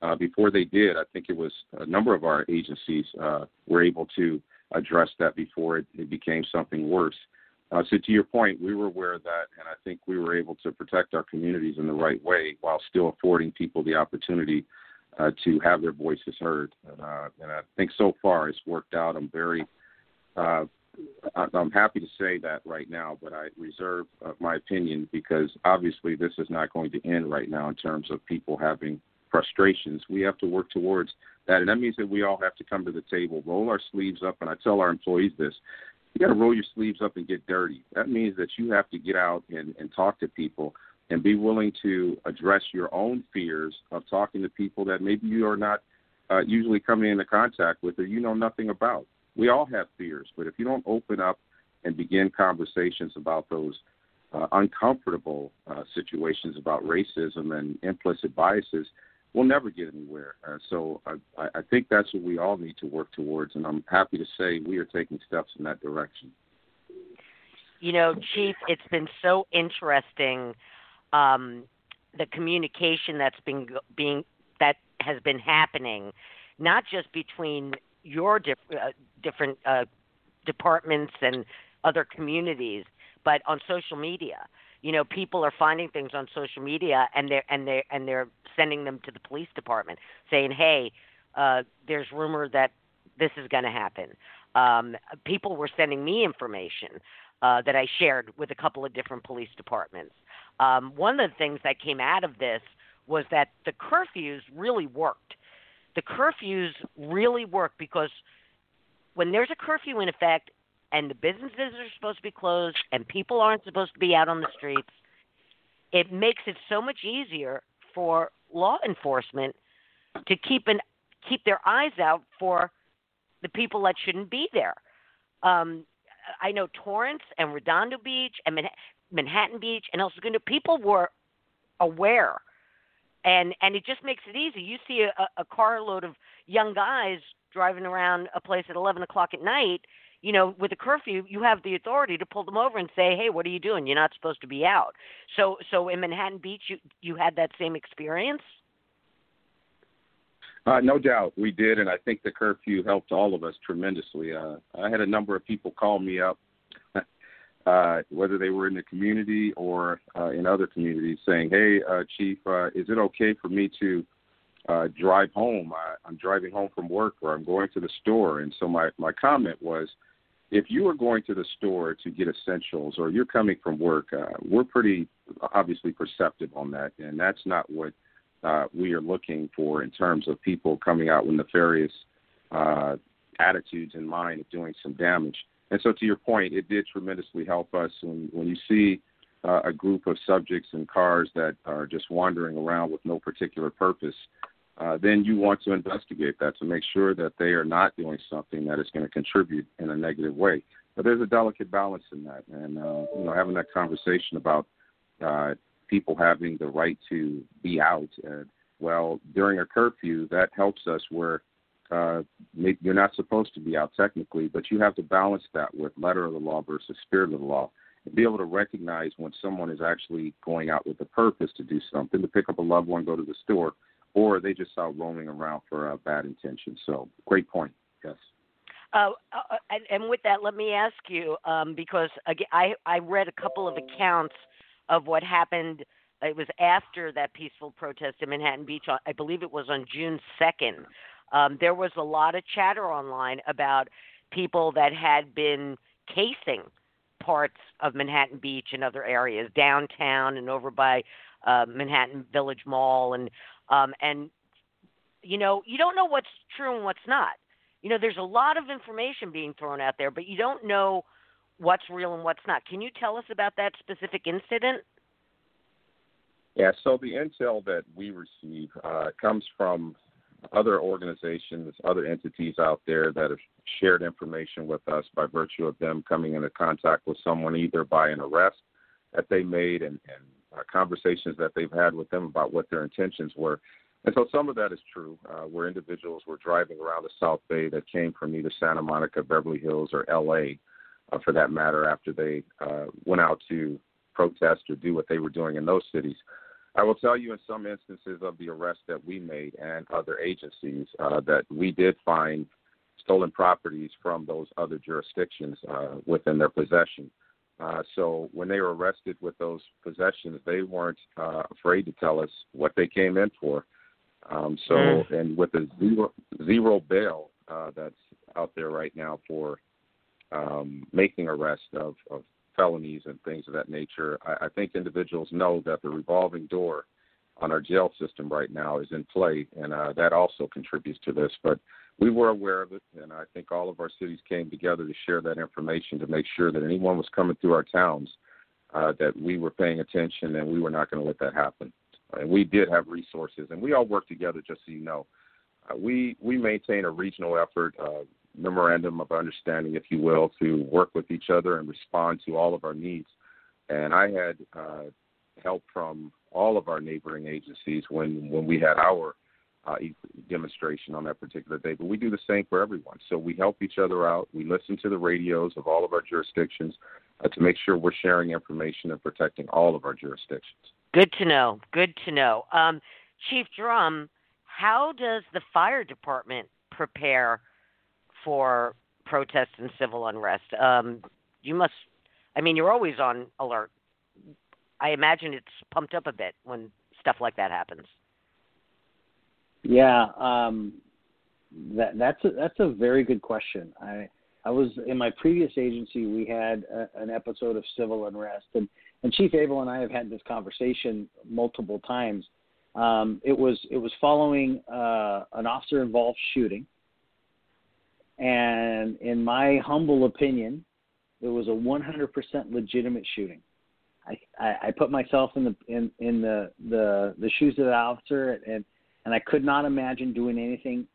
Uh, before they did, I think it was a number of our agencies uh, were able to address that before it, it became something worse. Uh, so to your point, we were aware of that, and I think we were able to protect our communities in the right way while still affording people the opportunity uh, to have their voices heard. Uh, and I think so far it's worked out. I'm very, uh, I'm happy to say that right now, but I reserve uh, my opinion because obviously this is not going to end right now in terms of people having frustrations. We have to work towards that, and that means that we all have to come to the table, roll our sleeves up, and I tell our employees this: you got to roll your sleeves up and get dirty. That means that you have to get out and, and talk to people and be willing to address your own fears of talking to people that maybe you are not uh, usually coming into contact with or you know nothing about. We all have fears, but if you don't open up and begin conversations about those uh, uncomfortable uh, situations about racism and implicit biases, we'll never get anywhere. Uh, so I, I think that's what we all need to work towards, and I'm happy to say we are taking steps in that direction. You know, Chief, it's been so interesting um, the communication that's been being that has been happening, not just between your diff, uh, different uh, departments and other communities, but on social media. You know people are finding things on social media and they're and they and they're sending them to the police department saying hey uh there's rumor that this is going to happen. Um people were sending me information uh that I shared with a couple of different police departments um one of the things that came out of this was that the curfews really worked the curfews really worked because when there's a curfew in effect and the businesses are supposed to be closed and people aren't supposed to be out on the streets, it makes it so much easier for law enforcement to keep an keep their eyes out for the people that shouldn't be there. Um, I know Torrance and Redondo Beach and Manhattan Beach and El Segundo, people were aware, and and it just makes it easy. You see a, a carload of young guys driving around a place at 11 o'clock at night you know, with a curfew, you have the authority to pull them over and say, "Hey, what are you doing? You're not supposed to be out." So, so in Manhattan Beach, you you had that same experience. Uh, no doubt, we did, and I think the curfew helped all of us tremendously. Uh, I had a number of people call me up, uh, whether they were in the community or uh, in other communities, saying, "Hey, uh, Chief, uh, is it okay for me to uh, drive home? I, I'm driving home from work, or I'm going to the store." And so my my comment was, if you are going to the store to get essentials or you're coming from work, uh, we're pretty obviously perceptive on that, and that's not what uh, we are looking for in terms of people coming out with nefarious uh, attitudes in mind of doing some damage. And so, to your point, it did tremendously help us when when you see uh, a group of subjects in cars that are just wandering around with no particular purpose uh, then you want to investigate that to make sure that they are not doing something that is going to contribute in a negative way. But there's a delicate balance in that, and uh, you know, having that conversation about uh, people having the right to be out. And, well, during a curfew, that helps us where uh, you're not supposed to be out technically, but you have to balance that with letter of the law versus spirit of the law and be able to recognize when someone is actually going out with a purpose to do something, to pick up a loved one, go to the store, or they just out roaming around for bad intentions. So, great point. Yes. Uh, uh, and, and, with that, let me ask you um, because again, I I read a couple of accounts of what happened. It was after that peaceful protest in Manhattan Beach. I believe it was on June second. Um, there was a lot of chatter online about people that had been casing parts of Manhattan Beach and other areas, downtown and over by uh, Manhattan Village Mall, and um, and you know you don't know what's true and what's not. You know, there's a lot of information being thrown out there, but you don't know what's real and what's not. Can you tell us about that specific incident? Yeah, so the intel that we receive uh, comes from other organizations, other entities out there that have shared information with us by virtue of them coming into contact with someone either by an arrest that they made and, and uh, conversations that they've had with them about what their intentions were. And so some of that is true, uh, where individuals were driving around the South Bay that came from either Santa Monica, Beverly Hills, or LA, uh, for that matter, after they uh, went out to protest or do what they were doing in those cities. I will tell you in some instances of the arrests that we made and other agencies uh, that we did find stolen properties from those other jurisdictions uh, within their possession. Uh, so when they were arrested with those possessions, they weren't uh, afraid to tell us what they came in for. Um, so, mm. and with the zero, zero bail uh, that's out there right now for um, making arrests of, of felonies and things of that nature, I, I think individuals know that the revolving door on our jail system right now is in play, and uh, that also contributes to this. But we were aware of it, and I think all of our cities came together to share that information to make sure that anyone was coming through our towns uh, that we were paying attention and we were not going to let that happen. And we did have resources, and we all worked together. Just so you know, uh, we we maintain a regional effort, uh, memorandum of understanding, if you will, to work with each other and respond to all of our needs. And I had uh, help from all of our neighboring agencies when when we had our uh, demonstration on that particular day. But we do the same for everyone. So we help each other out. We listen to the radios of all of our jurisdictions uh, to make sure we're sharing information and protecting all of our jurisdictions. Good to know. Good to know. Um, Chief Drum, how does the fire department prepare for protests and civil unrest? Um, you must, I mean, you're always on alert. I imagine it's pumped up a bit when stuff like that happens. Yeah, um, that that's a, that's a very good question. I I was in my previous agency. We had a, an episode of civil unrest, and and Chief Abell and I have had this conversation multiple times. Um, it was it was following uh, an officer involved shooting, and in my humble opinion, it was a 100% legitimate shooting. I, I, I put myself in the in, in the, the the shoes of the officer, and and I could not imagine doing anything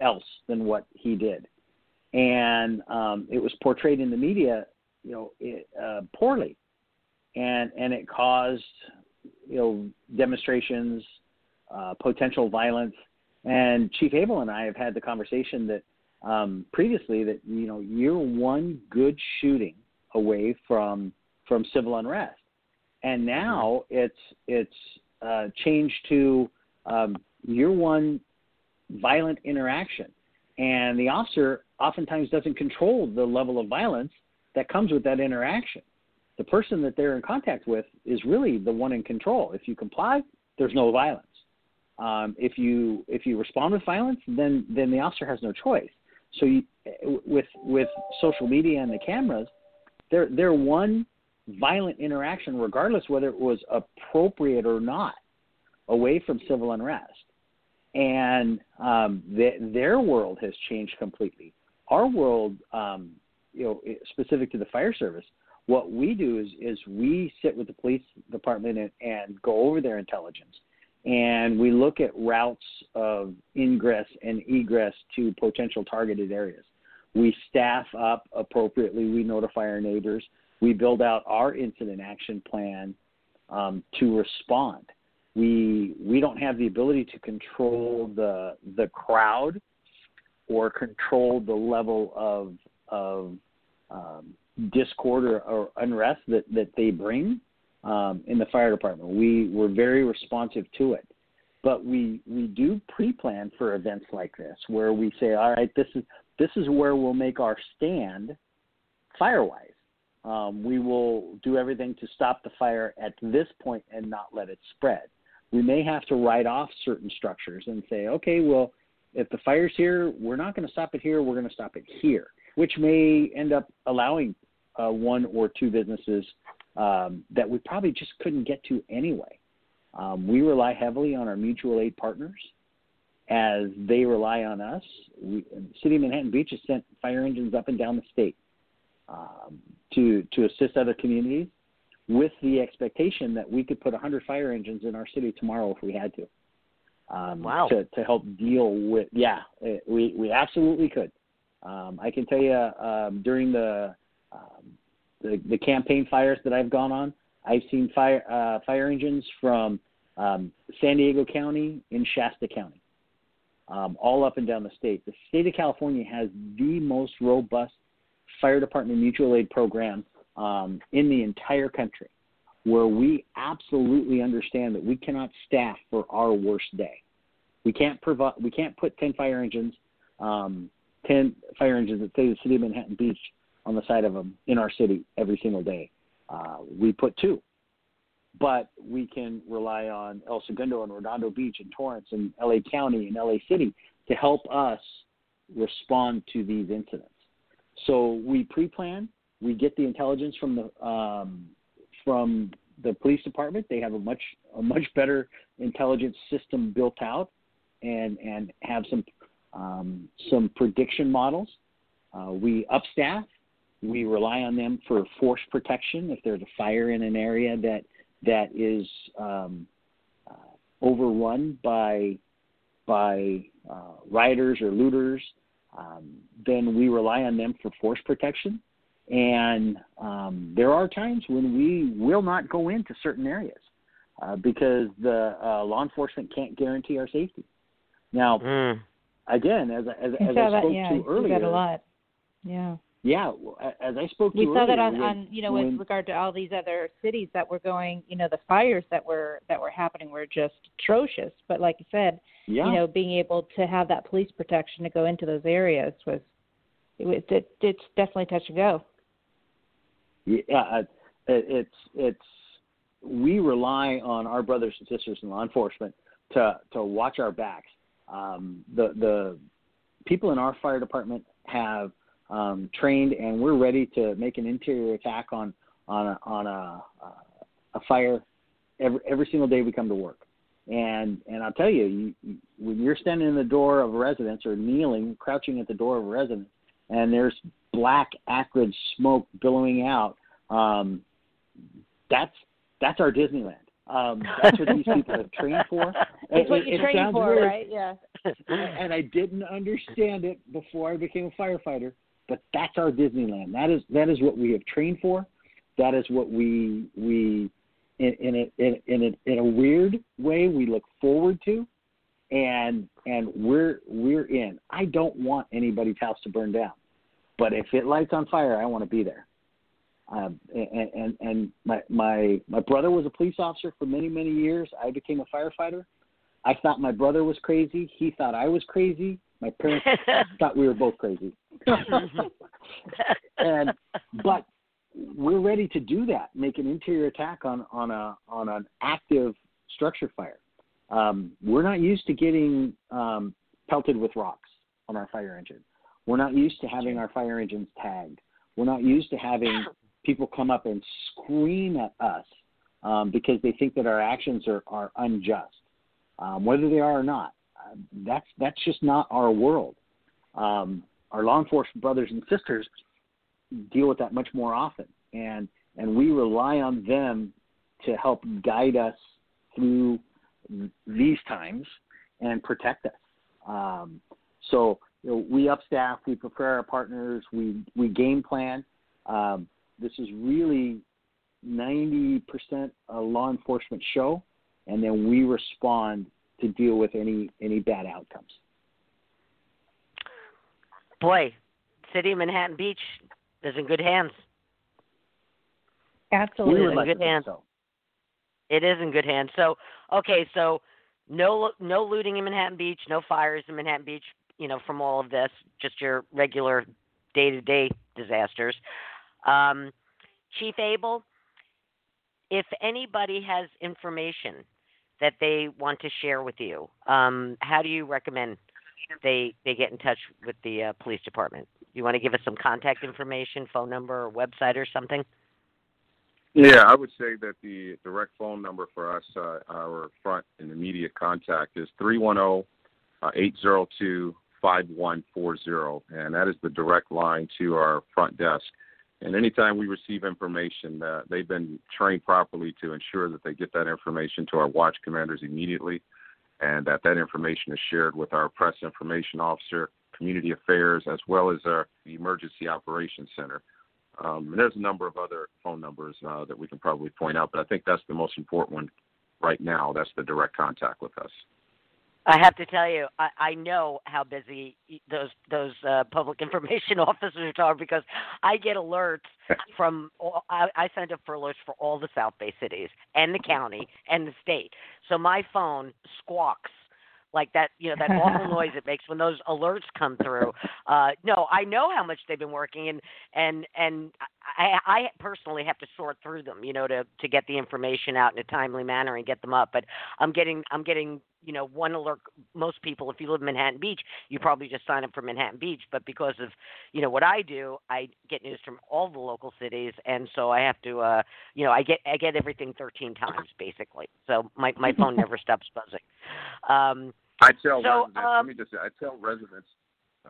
else than what he did. And um, it was portrayed in the media, you know, it, uh, poorly, and and it caused, you know, demonstrations, uh, potential violence. And Chief Abell and I have had the conversation that um, previously that you know you're one good shooting away from from civil unrest, and now it's it's uh, changed to um, you're one violent interaction. And the officer oftentimes doesn't control the level of violence that comes with that interaction. The person that they're in contact with is really the one in control. If you comply, there's no violence. Um, if you if you respond with violence, then then the officer has no choice. So you, with with social media and the cameras, they're they're one violent interaction, regardless whether it was appropriate or not, away from civil unrest and um, their world has changed completely. Our world, um, you know, specific to the fire service, what we do is is we sit with the police department and, and go over their intelligence, and we look at routes of ingress and egress to potential targeted areas. We staff up appropriately. We notify our neighbors. We build out our incident action plan um, to respond we we don't have the ability to control the the crowd or control the level of of um, discord or, or, unrest that that they bring um, in the fire department. We we're very responsive to it, but we we do pre-plan for events like this where we say, all right, this is this is where we'll make our stand firewise. Um, we will do everything to stop the fire at this point and not let it spread we may have to write off certain structures and say, okay, well, if the fire's here, we're not going to stop it here, we're going to stop it here, which may end up allowing uh, one or two businesses um, that we probably just couldn't get to anyway. Um, we rely heavily on our mutual aid partners as they rely on us. We, City of Manhattan Beach has sent fire engines up and down the state um, to to assist other communities with the expectation that we could put 100 fire engines in our city tomorrow if we had to. Um, wow. To, to help deal with, yeah, it, we, we absolutely could. Um, I can tell you um, during the, um, the, the campaign fires that I've gone on, I've seen fire uh, fire engines from um, San Diego County in Shasta County, um, all up and down the state. The state of California has the most robust fire department mutual aid program um, in the entire country where we absolutely understand that we cannot staff for our worst day. We can't provide. We can't put ten fire engines, um, ten fire engines that say the city of Manhattan Beach on the side of them in our city every single day. Uh, we put two, but we can rely on El Segundo and Redondo Beach and Torrance and LA County and LA City to help us respond to these incidents. So we pre-plan, we get the intelligence from the um, from the police department. They have a much a much better intelligence system built out, and and have some um, some prediction models. Uh, we upstaff. We rely on them for force protection if there's a fire in an area that that is um, uh, overrun by by uh, rioters or looters. Um, then we rely on them for force protection. And um, there are times when we will not go into certain areas uh, because the uh, law enforcement can't guarantee our safety. Now, Mm. again, as I- as, I as I that. spoke Yeah, to earlier, that a lot. Yeah. Yeah, as I spoke to we saw that on, when- on you know when- with regard to all these other cities that were going you know the fires that were that were happening were just atrocious. But like you said yeah, you know being able to have that police protection to go into those areas was it was it, it's definitely touch and go. Yeah, uh, it, it's it's we rely on our brothers and sisters in law enforcement to to watch our backs. Um, the the people in our fire department have um, trained, and we're ready to make an interior attack on on a, on a a fire every every single day we come to work. And and I'll tell you, you, when you're standing in the door of a residence or kneeling, crouching at the door of a residence, and there's black acrid smoke billowing out, um, that's that's our Disneyland. Um, that's what these people have trained for. it's It- what you it train for weird, right yeah and I didn't understand it before I became a firefighter. But that's our Disneyland. That is that is what we have trained for. That is what we we in in a in, in a in a weird way we look forward to, and and we're we're in. I don't want anybody's house to burn down, but if it lights on fire, I want to be there. Um, and and and my my my brother was a police officer for many many years. I became a firefighter. I thought my brother was crazy. He thought I was crazy. My parents thought we were both crazy. and but we're ready to do that. Make an interior attack on on a on an active structure fire. Um, we're not used to getting um, pelted with rocks on our fire engine. We're not used to having our fire engines tagged. We're not used to having people come up and scream at us um, because they think that our actions are, are unjust, um, whether they are or not. Uh, that's that's just not our world. Um, our law enforcement brothers and sisters deal with that much more often, and and we rely on them to help guide us through these times and protect us. Um, so you know, we upstaff, we prepare our partners, we we game plan. Um, this is really 90% a law enforcement show, and then we respond to deal with any any bad outcomes. Boy, City of Manhattan Beach is in good hands. absolutely We would in good hands. so. It is in good hands. So, okay, so no no looting in Manhattan Beach, no fires in Manhattan Beach. You know, from all of this, just your regular day to day disasters. Um, Chief Abell, if anybody has information that they want to share with you, um, how do you recommend they they get in touch with the uh, police department? You want to give us some contact information, phone number, or website, or something? Yeah, I would say that the direct phone number for us, uh, our front and immediate contact is 310-802-5140, and that is the direct line to our front desk. And anytime we receive information, uh, they've been trained properly to ensure that they get that information to our watch commanders immediately, and that that information is shared with our press information officer, community affairs, as well as our emergency operations center. Um, and there's a number of other phone numbers uh, that we can probably point out, but I think that's the most important one right now. That's the direct contact with us. I have to tell you, I, I know how busy those those uh, public information officers are because I get alerts from. All, I, I send up for alerts for all the South Bay cities and the county and the state. So my phone squawks like that. You know that awful noise it makes when those alerts come through. Uh, no, I know how much they've been working, and and and I, I personally have to sort through them, you know, to to get the information out in a timely manner and get them up. But I'm getting I'm getting you know one alert most people if you live in manhattan beach you probably just sign up for manhattan beach but because of you know what i do i get news from all the local cities and so i have to uh you know i get i get everything 13 times basically so my my phone never stops buzzing um I tell So, residents. um, let me just say, I tell residents.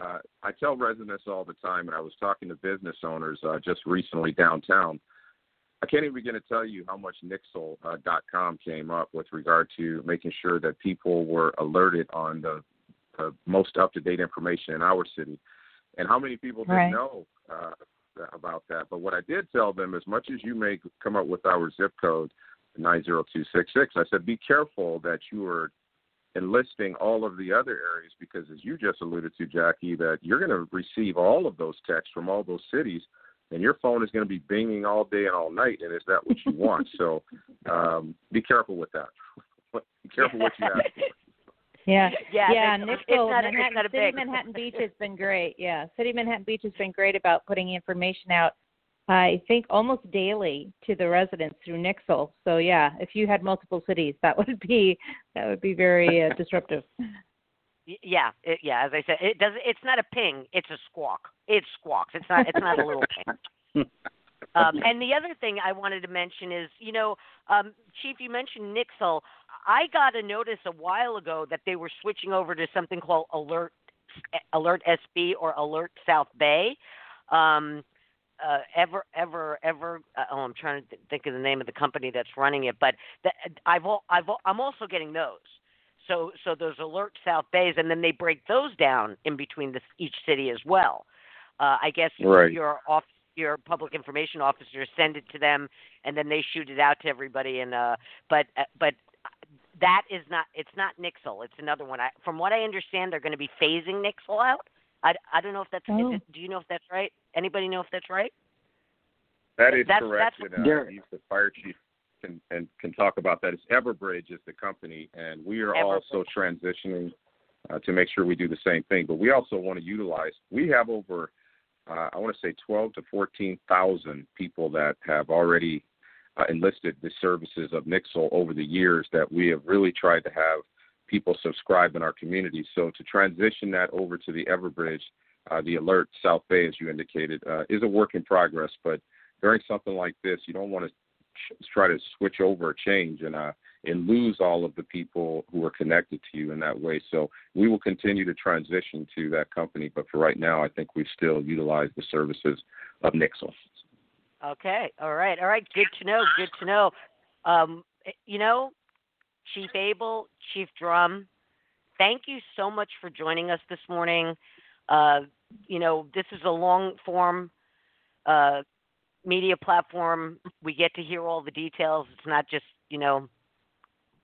Uh, I tell residents all the time, and I was talking to business owners uh, just recently downtown. I can't even begin to tell you how much Nixle.com came up with regard to making sure that people were alerted on the, the most up-to-date information in our city, and how many people didn't know uh, about that. But what I did tell them, as much as you may come up with our zip code, 90266, I said, be careful that you are enlisting all of the other areas because, as you just alluded to, Jackie, that you're going to receive all of those texts from all those cities, and your phone is going to be binging all day and all night. And is that what you want? so um, be careful with that. be careful what you ask for. Yeah, Yeah, yeah. it's- Nixle, it's not- it's Manhattan, not a City big- Manhattan Beach has been great. Yeah, City Manhattan Beach has been great about putting information out. I think almost daily to the residents through Nixle. So yeah, if you had multiple cities, that would be that would be very uh, disruptive. Yeah, it, yeah. As I said, it does. It's not a ping. It's a squawk. It squawks. It's not. It's not a little ping. Um, and the other thing I wanted to mention is, you know, um, Chief, you mentioned Nixle. I got a notice a while ago that they were switching over to something called Alert Alert SB or Alert South Bay. Um, uh, ever, ever, ever. Uh, oh, I'm trying to th- think of the name of the company that's running it, but the, I've, al- I've, al- I'm also getting those. So, so those Alert South Bays, and then they break those down in between the, each city as well. Uh, I guess Right. your off, your public information officers send it to them, and then they shoot it out to everybody. And uh, but, uh, but that is not. It's not Nixle. It's another one. I, from what I understand, they're going to be phasing Nixle out. I, I don't know if that's. Oh. Is it, do you know if that's right? Anybody know if that's right? That is That's- correct. that's- and, uh, There- he's the fire chief can and can talk about that. It's Everbridge is the company, and we are Everbridge. also transitioning uh, to make sure we do the same thing. But we also want to utilize. We have over, uh, I want to say, twelve to fourteen thousand people that have already uh, enlisted the services of Nixle over the years. That we have really tried to have people subscribe in our community. So to transition that over to the Everbridge, uh, the Alert South Bay, as you indicated, uh, is a work in progress. But during something like this, you don't want to try to switch over change and uh, and lose all of the people who are connected to you in that way. So we will continue to transition to that company, but for right now, I think we still utilize the services of Nixle. Okay. All right. All right. Good to know. Good to know. Um, eh, you know, Chief Abell, Chief Drum, thank you so much for joining us this morning. Uh, you know, this is a long form uh, media platform. We get to hear all the details. It's not just, you know,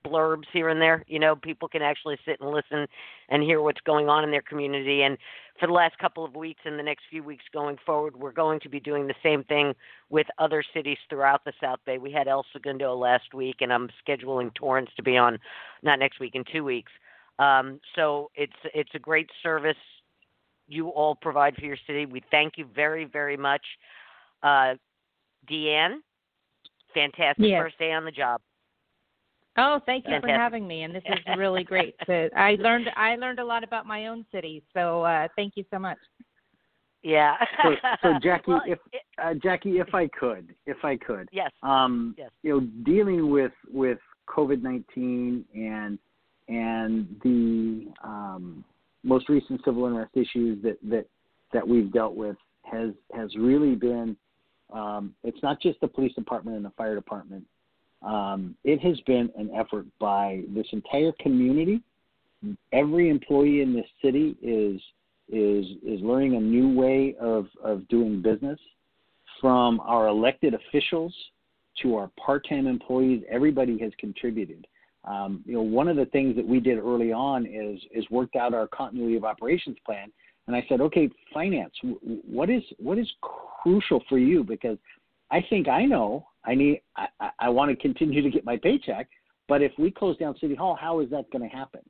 blurbs here and there. You know, people can actually sit and listen and hear what's going on in their community. And for the last couple of weeks and the next few weeks going forward, we're going to be doing the same thing with other cities throughout the South Bay. We had El Segundo last week, and I'm scheduling Torrance to be on not next week in two weeks. Um, so it's it's a great service you all provide for your city. We thank you very very much, uh, Deanne. Fantastic Yes. first day on the job. Oh, thank you for having me, and this is really great. To, I learned I learned a lot about my own city, so uh, thank you so much. Yeah. So, so Jackie, Well, if it- uh, Jackie, if I could, if I could, yes. um, Yes. you know, dealing with with COVID nineteen and and the um, most recent civil unrest issues that that that we've dealt with has has really been. Um, it's not just the police department and the fire department. Um, it has been an effort by this entire community. Every employee in this city is is is learning a new way of of doing business. From our elected officials to our part-time employees, everybody has contributed. Um, you know, one of the things that we did early on is is worked out our continuity of operations plan, and I said, okay, finance, what is what is crucial for you? Because I think I know I need I, I, want to continue to get my paycheck, but if we close down City Hall, how is that going to happen?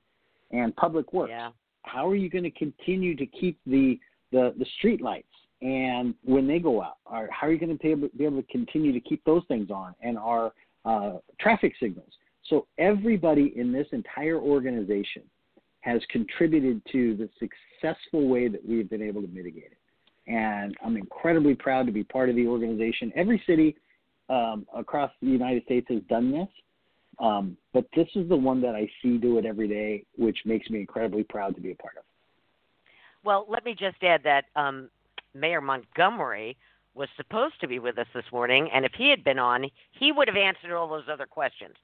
And Public Works, Yeah. how are you going to continue to keep the the the street lights and when they go out or how are you going to be able, be able to continue to keep those things on and our uh, traffic signals? So everybody in this entire organization has contributed to the successful way that we've been able to mitigate it. And i'm incredibly proud to be part of the organization. Every city um, across the united states has done this um, but this is the one that I see do it every day, which makes me incredibly proud to be a part of. Well, let me just add that um, Mayor Montgomery was supposed to be with us this morning, and if he had been on, he would have answered all those other questions.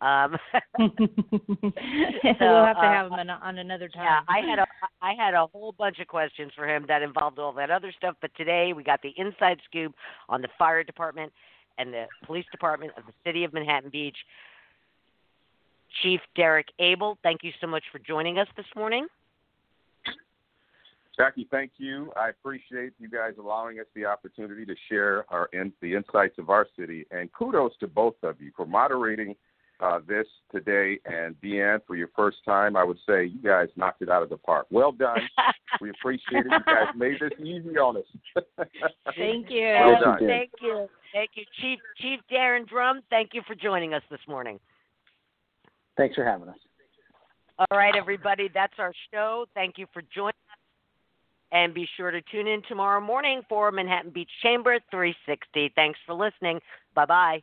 Um, we'll have to uh, have him on, on another time. yeah, I had a I had a whole bunch of questions for him that involved all that other stuff, but today we got the inside scoop on the fire department and the police department of the city of Manhattan Beach. Chief Derrick Abell, thank you so much for joining us this morning. Jackie, thank you. I appreciate you guys allowing us the opportunity to share our in, the insights of our city, and kudos to both of you for moderating uh, this today. And Deanne, for your first time, I would say you guys knocked it out of the park. Well done. we appreciate it. You guys made this easy on us. Thank you. Well done. Thank you. Thank you, Chief Chief Daryn Drum. Thank you for joining us this morning. Thanks for having us. All right, everybody, that's our show. Thank you for joining us. And be sure to tune in tomorrow morning for Manhattan Beach Chamber 360. Thanks for listening. Bye bye.